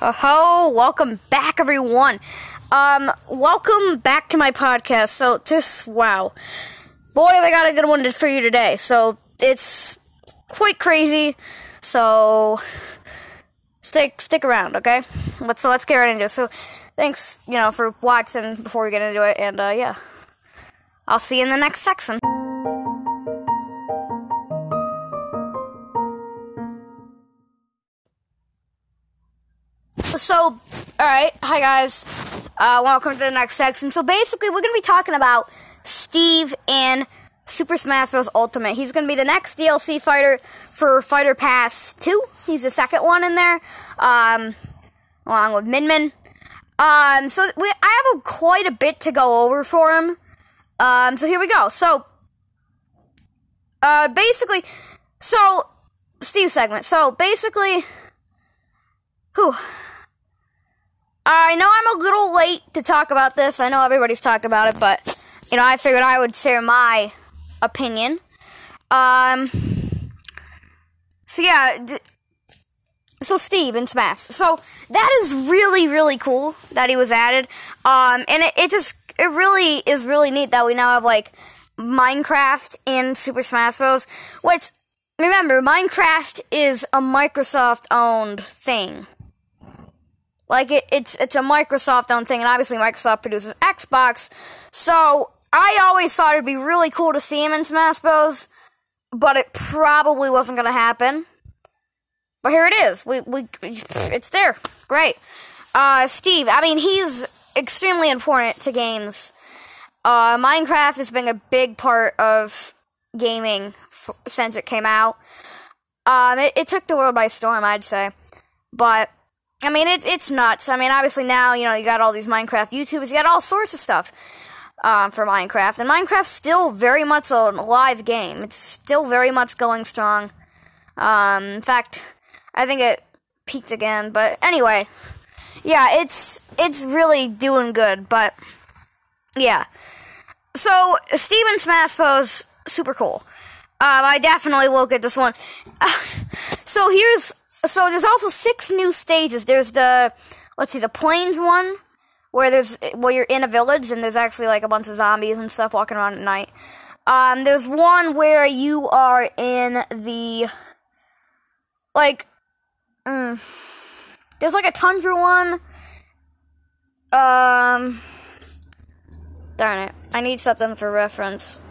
Oh, ho, welcome back, everyone. Um, welcome back to my podcast. So, this, wow. Boy, have I got a good one for you today. So, it's quite crazy. So, stick, stick around, okay? So let's get right into it. So, thanks, you know, for watching before we get into it. And, uh, yeah. I'll see you in the next section. So, all right, hi guys. Uh, welcome to the next section. So basically, we're gonna be talking about Steve and Super Smash Bros. Ultimate. He's gonna be the next DLC fighter for Fighter Pass 2. He's the second one in there, um, along with Min Min. Um, so we, I have a, quite a bit to go over for him. Um, so here we go. So, uh, basically, so Steve segment. So basically, whew. I know I'm a little late to talk about this. I know everybody's talking about it, but you know, I figured I would share my opinion. Um. So yeah. D- so Steve in Smash. So that is really really cool that he was added. Um, and it, it just it really is really neat that we now have like Minecraft and Super Smash Bros. Which remember, Minecraft is a Microsoft owned thing. Like it, it's it's a Microsoft owned thing, and obviously Microsoft produces Xbox. So I always thought it'd be really cool to see him in Smash Bros, but it probably wasn't gonna happen. But here it is. We we it's there. Great. Uh, Steve. I mean, he's extremely important to games. Uh, Minecraft has been a big part of gaming f- since it came out. Um, it, it took the world by storm, I'd say. But I mean, it's it's nuts. I mean, obviously now you know you got all these Minecraft YouTubers, you got all sorts of stuff um, for Minecraft, and Minecraft's still very much a live game. It's still very much going strong. Um, in fact, I think it peaked again. But anyway, yeah, it's it's really doing good. But yeah, so Steve in Smash Bros. super cool. Um, I definitely will get this one. So here's so there's also six new stages. There's the let's see, the plains one where there's where you're in a village and there's actually like a bunch of zombies and stuff walking around at night. Um, there's one where you are in the like mm, there's like a tundra one. Um, darn it, I need something for reference.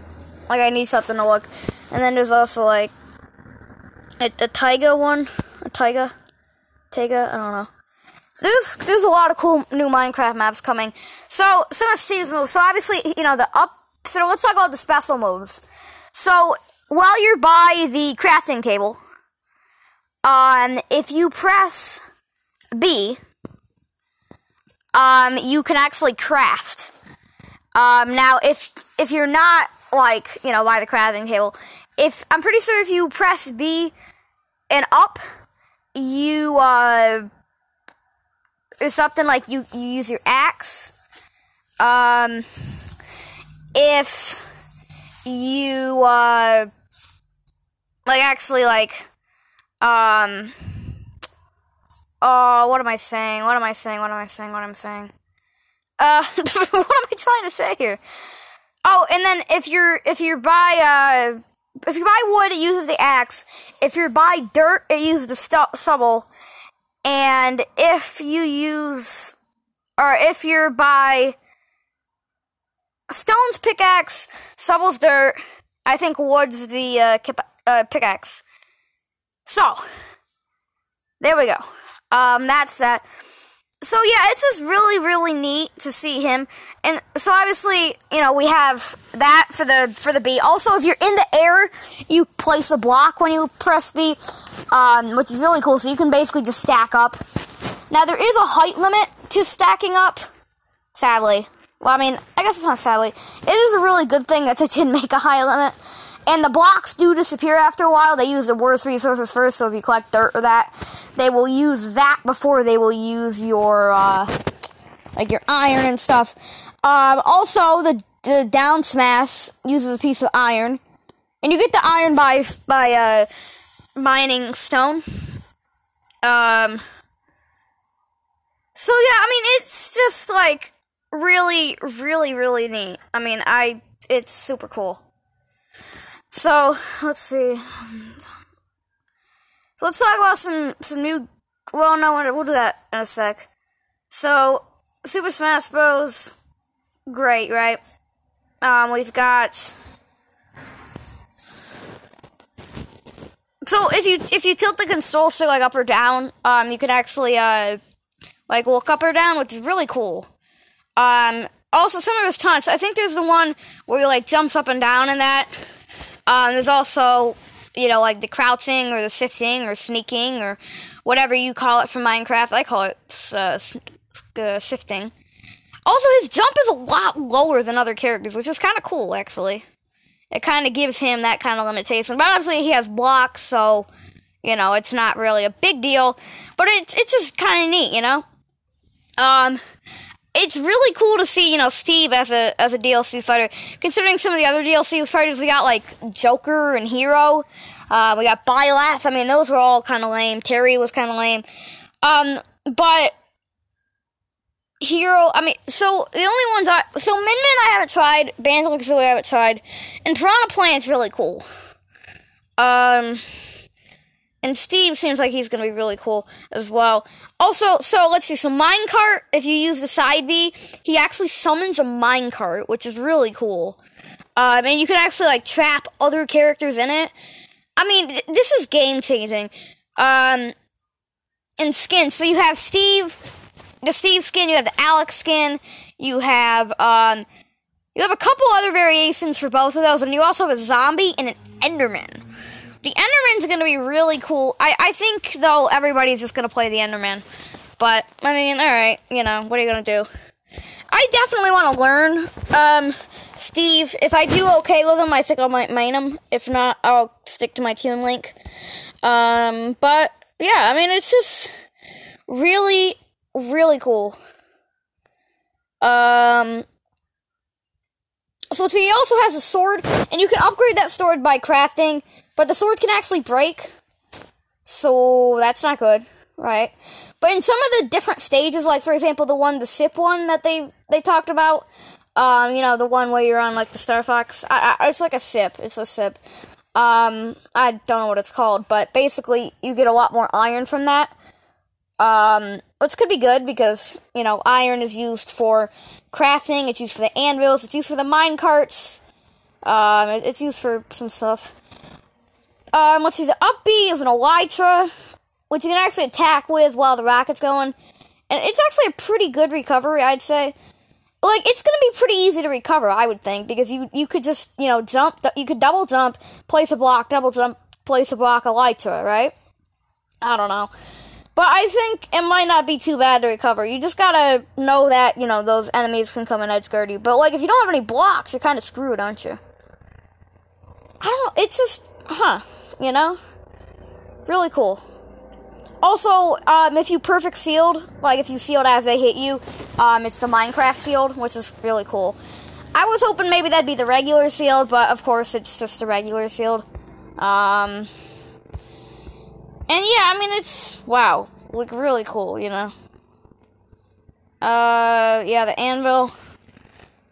Like I need something to look. And then there's also like a, a taiga one a taiga, taiga. I don't know. There's there's a lot of cool new Minecraft maps coming. So of Steve's moves. So obviously you know the up. So let's talk about the special moves. So while you're by the crafting table, um, if you press B, um, you can actually craft. Um, now if if you're not like you know by the crafting table, if I'm pretty sure if you press B and up, you uh it's something like you you use your axe. Um if you uh like actually like um oh what am i saying? What am i saying? What am i saying? What I'm saying? Uh what am i trying to say here? Oh and then if you're if you're by uh if you buy wood, it uses the axe. If you buy dirt, it uses the stu- stubble. And if you use, or if you're by stone's pickaxe, stubble's dirt, I think wood's the uh, kip- uh, pickaxe. So, there we go. Um, that's that so yeah, it's just really, really neat to see him. And so obviously, you know, we have that for the for the B. Also, if you're in the air, you place a block when you press B, um, which is really cool. So you can basically just stack up. Now there is a height limit to stacking up. Sadly, well, I mean, I guess it's not sadly. It is a really good thing that they didn't make a height limit. And the blocks do disappear after a while. They use the worst resources first, so if you collect dirt or that, they will use that before they will use your, uh, like your iron and stuff. Um, also, the, the down smash uses a piece of iron. And you get the iron by, by, uh, mining stone. Um, so yeah, I mean, it's just like really, really, really neat. I mean, I it's super cool. So let's see. So let's talk about some some new. Well, no, we'll do that in a sec. So Super Smash Bros. Great, right? Um, we've got. So if you if you tilt the control stick like up or down, um, you can actually uh, like look up or down, which is really cool. Um, also some of his taunts. I think there's the one where he like jumps up and down in that. Um, there's also you know like the crouching or the sifting or sneaking or whatever you call it from Minecraft. I call it uh, uh, sifting. Also, his jump is a lot lower than other characters, which is kind of cool, actually. It kind of gives him that kind of limitation. But obviously, he has blocks, so you know it's not really a big deal. But it's it's just kind of neat, you know. Um, it's really cool to see, you know, Steve as a as a DLC fighter. Considering some of the other DLC fighters we got, like Joker and Hero. Uh, we got Byleth. I mean, those were all kind of lame. Terry was kind of lame. Um, but Hero, I mean, so the only ones I, so Min Min I haven't tried, Banjo Kazooie I haven't tried, and Piranha Plant's really cool. Um, and Steve seems like he's gonna be really cool as well. Also, so let's see, so Minecart, if you use the side B, he actually summons a minecart, which is really cool. Um, and you can actually like trap other characters in it. I mean, th- this is game changing. Um, and skins, so you have Steve, the Steve skin, you have the Alex skin, you have um, you have a couple other variations for both of those, and you also have a zombie and an Enderman. The Enderman's to be really cool. I, I think though everybody's just to play the Enderman, but I mean, all right, you know, what are you to do? I definitely want to learn um, Steve. If I do okay with him, I think I might main him. If not, I'll stick to my Toon Link. Um, but yeah, I mean, it's just really really cool. Um, so, he also has a sword, and you can upgrade that sword by crafting, but the sword can actually break. So that's not good, right? But in some of the different stages, like for example, the one, the sip one that they they talked about, um, you know, the one where you're on like the Star Fox, I, I, it's like a sip. It's a sip. Um, I don't know what it's called, but basically, you get a lot more iron from that. Um, which could be good because, you know, iron is used for crafting, it's used for the anvils, it's used for the mine carts, um, it's used for some stuff. Um, let's see, the up B is an elytra, which you can actually attack with while the rocket's going. And it's actually a pretty good recovery, I'd say. Like, it's gonna be pretty easy to recover, I would think, because you, you could just, you know, jump, you could double jump, place a block, double jump, place a block, elytra, right? I don't know. But I think it might not be too bad to recover. You just gotta know that, you know, those enemies can come and edge guard you. But, like, if you don't have any blocks, you're kind of screwed, aren't you? I don't It's just, huh, you know? Really cool. Also, um, if you perfect shield, like if you shield as they hit you, um, it's the Minecraft shield, which is really cool. I was hoping maybe that'd be the regular shield, but of course it's just the regular shield. Um, and yeah, I mean, it's, wow, like really cool, you know? Uh, yeah, the anvil.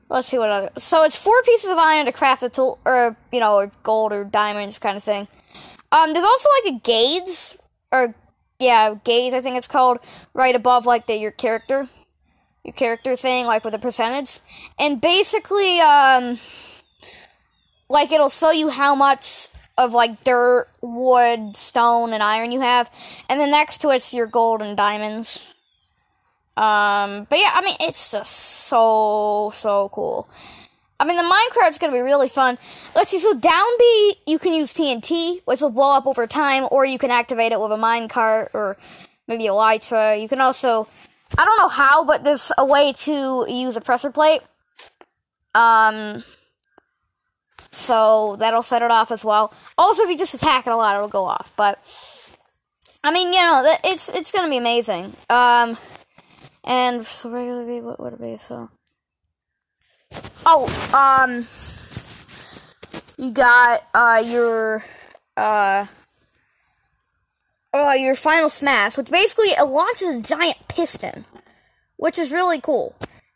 Let's see what other. So it's four pieces of iron to craft a tool, or, you know, or gold or diamonds kind of thing. Um, there's also like a gauge, or, yeah, gauge, I think it's called, right above, like, the, your character. Your character thing, like, with a percentage. And basically, um, like, it'll show you how much of like dirt, wood, stone, and iron you have, and then next to it's your gold and diamonds. Um, but yeah, I mean, it's just so so cool. I mean, the minecart's gonna be really fun. Let's see. So down B, you can use TNT, which will blow up over time, or you can activate it with a minecart or maybe a elytra. You can also, I don't know how, but there's a way to use a pressure plate. Um, so that'll set it off as well. Also, if you just attack it a lot, it'll go off. But I mean, you know, it's it's gonna be amazing. Um, and so regular what would it be? So oh, um, you got uh your uh. Uh, your final smash, which basically it launches a giant piston, which is really cool.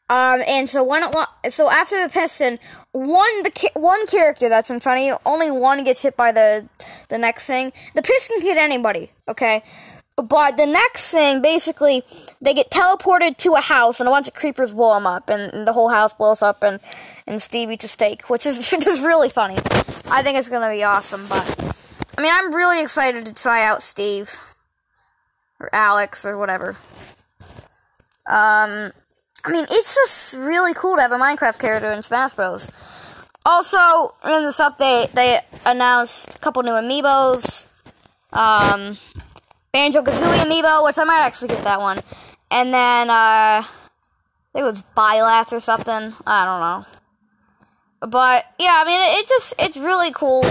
Um, and so lo- so after the piston, one the one character that's in front of you, only one gets hit by the the next thing. The piston can hit anybody, okay? But the next thing, basically, they get teleported to a house, and a bunch of creepers blow them up, and, and the whole house blows up, and and Steve eats a steak, which is just really funny. I think it's gonna be awesome, but I mean, I'm really excited to try out Steve or Alex or whatever. Um, I mean, it's just really cool to have a Minecraft character in Smash Bros. Also, in this update, they announced a couple new amiibos. Um, Banjo Kazooie amiibo, which I might actually get that one. And then, uh, I think it was Byleth or something. I don't know. But, yeah, I mean, it, it's just, it's really cool.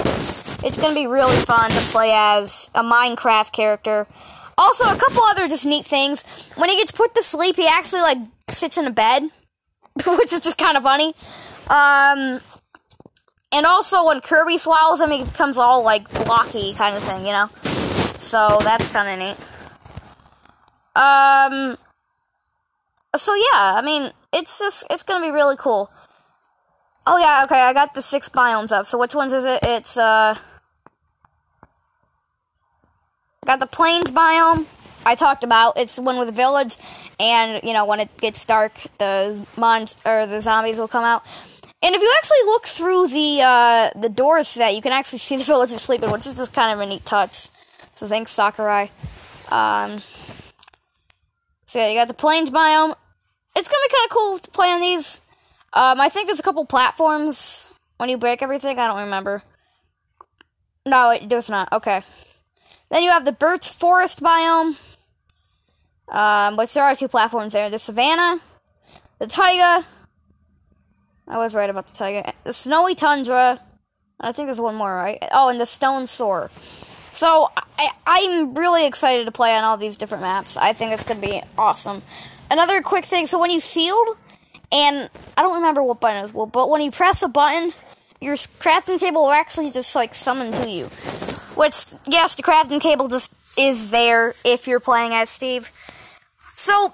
It's gonna be really fun to play as a Minecraft character. Also, a couple other just neat things. When he gets put to sleep, he actually, like, sits in a bed, which is just kind of funny. Um, and also, when Kirby swallows him, he becomes all, like, blocky kind of thing, you know? So, that's kind of neat. Um, so yeah, I mean, it's just, it's gonna be really cool. Oh yeah, okay, I got the six biomes up. So which ones is it? It's, uh, got the plains biome, I talked about. It's the one with the village, and, you know, when it gets dark, the mons- or the zombies will come out. And if you actually look through the, uh, the doors to that, you can actually see the village is sleeping, which is just kind of a neat touch. So thanks, Sakurai. Um, so yeah, you got the plains biome. It's gonna be kind of cool to play on these. Um, I think there's a couple platforms when you break everything. I don't remember. No, it does not. Okay. Then you have the birch forest biome. Um, which there are two platforms there. The savannah, the taiga. I was right about the taiga. The snowy tundra. I think there's one more, right? Oh, and the stone Shore. So I, I'm really excited to play on all these different maps. I think it's going to be awesome. Another quick thing: so when you shield, and I don't remember what button is, but when you press a button, your crafting table will actually just like summon to you. Which, yes, the crafting table just is there if you're playing as Steve. So,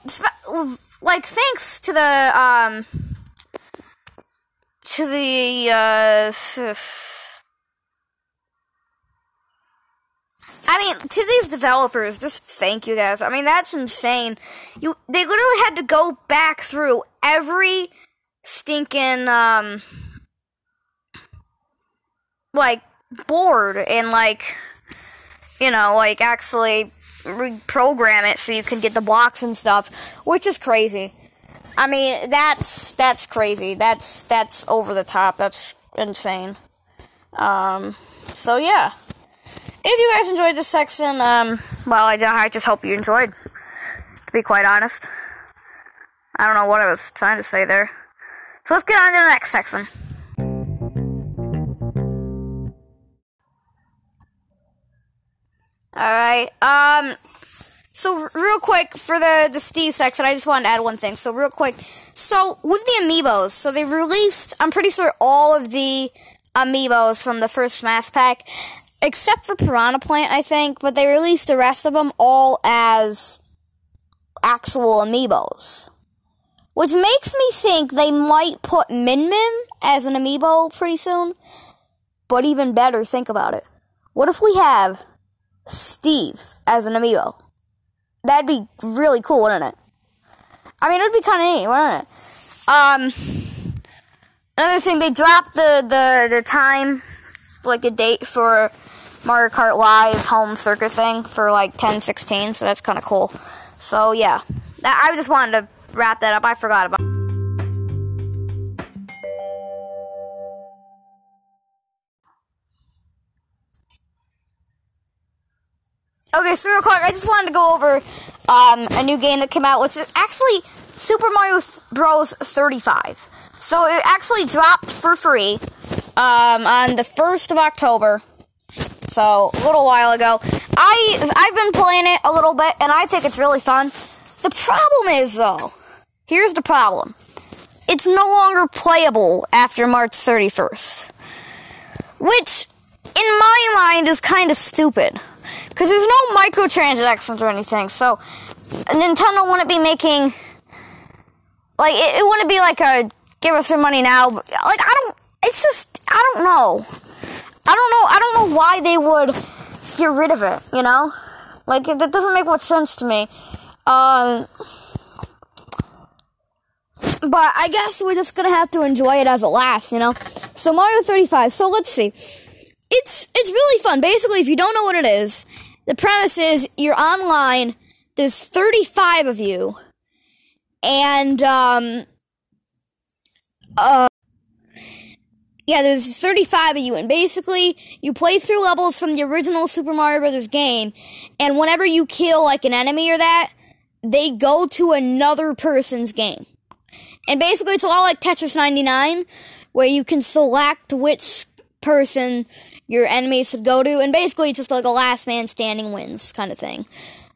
like, thanks to the um to the uh. I mean, to these developers, just thank you guys. I mean, that's insane. You they literally had to go back through every stinking um like board and like you know, like actually reprogram it so you can get the blocks and stuff, which is crazy. I mean, that's that's crazy. That's that's over the top. That's insane. Um so yeah if you guys enjoyed this section, um, well, I, I just hope you enjoyed, to be quite honest. I don't know what I was trying to say there. So let's get on to the next section. Alright, um, so real quick, for the, the Steve section, I just wanted to add one thing. So real quick, so with the amiibos, so they released, I'm pretty sure all of the amiibos from the first Smash Pack, except for Piranha Plant, I think, but they released the rest of them all as actual amiibos. Which makes me think they might put Min Min as an amiibo pretty soon. But even better, think about it. What if we have Steve as an amiibo? That'd be really cool, wouldn't it? I mean, it'd be kind of neat, wouldn't it? Um, another thing, they dropped the, the, the time, like a date for Mario Kart Live home circuit thing for like 1016, so that's kind of cool. So yeah, I just wanted to wrap that up. I forgot about. Real quick, I just wanted to go over um, a new game that came out, which is actually Super Mario Bros. 35. So it actually dropped for free um, on the 1st of October. So a little while ago, I I've been playing it a little bit, and I think it's really fun. The problem is though, here's the problem: it's no longer playable after March 31st, which in my mind is kind of stupid because there's no microtransactions or anything. So Nintendo wouldn't be making like it, it wouldn't be like a give us your money now. Like I don't. It's just I don't know. I don't know. I don't know why they would get rid of it. You know, like that doesn't make much sense to me. Um, but I guess we're just gonna have to enjoy it as it lasts. You know. So Mario 35. So let's see. It's it's really fun. Basically, if you don't know what it is, the premise is you're online. There's 35 of you, and um, uh, yeah, there's 35 of you, and basically you play through levels from the original Super Mario Brothers game, and whenever you kill like an enemy or that, they go to another person's game. And basically, it's a lot like Tetris 99, where you can select which person your enemies should go to, and basically it's just like a last man standing wins kind of thing.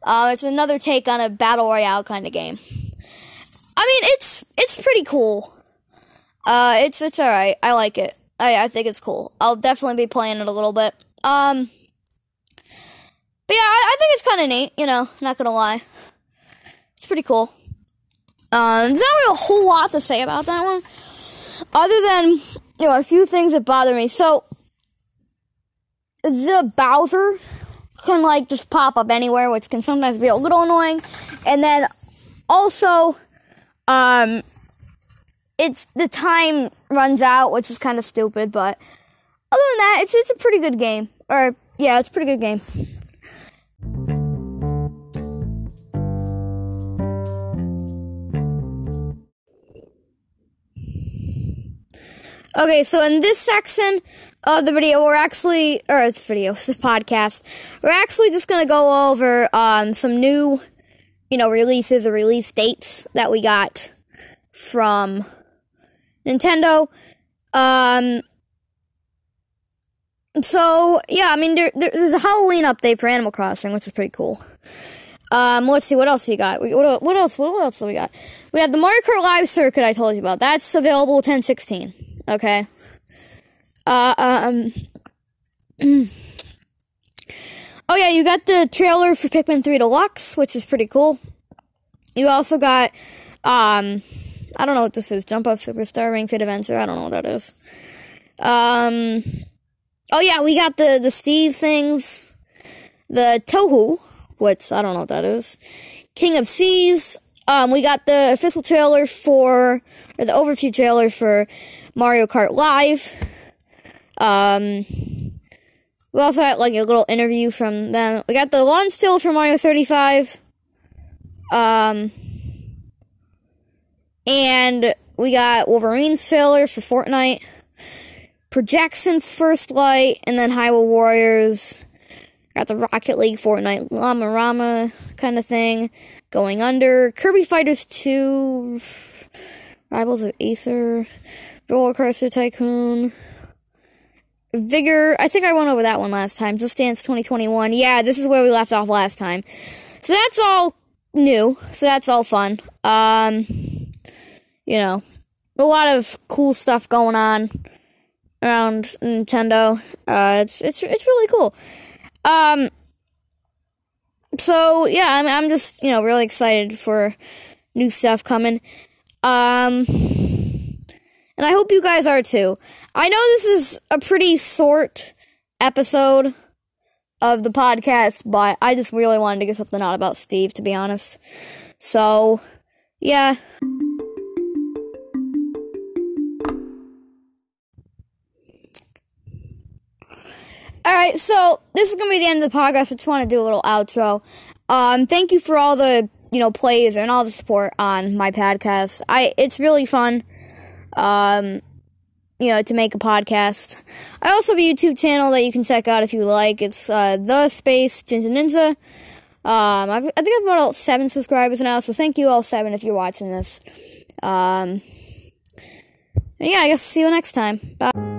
Uh, it's another take on a battle royale kind of game. I mean, it's it's pretty cool. Uh, it's it's all right. I like it. I I think it's cool. I'll definitely be playing it a little bit. Um, but yeah, I, I think it's kind of neat. You know, not gonna lie, it's pretty cool. Um, there's not really a whole lot to say about that one, other than you know a few things that bother me. So the Bowser can like just pop up anywhere, which can sometimes be a little annoying. And then also, um, it's the time runs out, which is kind of stupid. But other than that, it's it's a pretty good game. Or yeah, it's a pretty good game. Okay, so in this section of the video, we're actually, or the video, the podcast, we're actually just gonna go over um, some new, you know, releases or release dates that we got from Nintendo. Um, so yeah, I mean, there, there's a Halloween update for Animal Crossing, which is pretty cool. Um, let's see, what else you got? What, what else? What else do we got? We have the Mario Kart Live Circuit I told you about. That's available 1016. Okay. Uh, um. oh yeah, you got the trailer for Pikmin 3 Deluxe, which is pretty cool. You also got, um, I don't know what this is. Jump Up Superstar Ring Fit Adventure. I don't know what that is. Um, oh yeah, we got the, the Steve things. The Tohu, which I don't know what that is. King of Seas. Um, we got the official trailer for, or the overview trailer for Mario Kart Live. Um, we also had like a little interview from them. We got the launch still for Mario 35. Um, and we got Wolverine's trailer for Fortnite. Projection First Light, and then Hyrule Warriors. Got the Rocket League Fortnite Llama Rama kind of thing. Going Under. Kirby Fighters 2. Rivals of Aether. Roller Coaster Tycoon. Vigor. I think I went over that one last time. Just Dance 2021. Yeah, this is where we left off last time. So that's all new. So that's all fun. Um, you know, a lot of cool stuff going on around Nintendo. Uh, it's it's it's really cool. Um, so yeah, I'm I'm just you know really excited for new stuff coming. Um and I hope you guys are too. I know this is a pretty short episode of the podcast, but I just really wanted to get something out about Steve, to be honest. So, yeah. Alright, so this is gonna be the end of the podcast. I just want to do a little outro. Um, thank you for all the, you know, plays and all the support on my podcast. I, it's really fun um, you know, to make a podcast. I also have a YouTube channel that you can check out if you like. It's uh, the Space Ninja Ninja. Um, I've, I think I've about seven subscribers now, so thank you all seven if you're watching this. Um, yeah, I guess see you next time. Bye.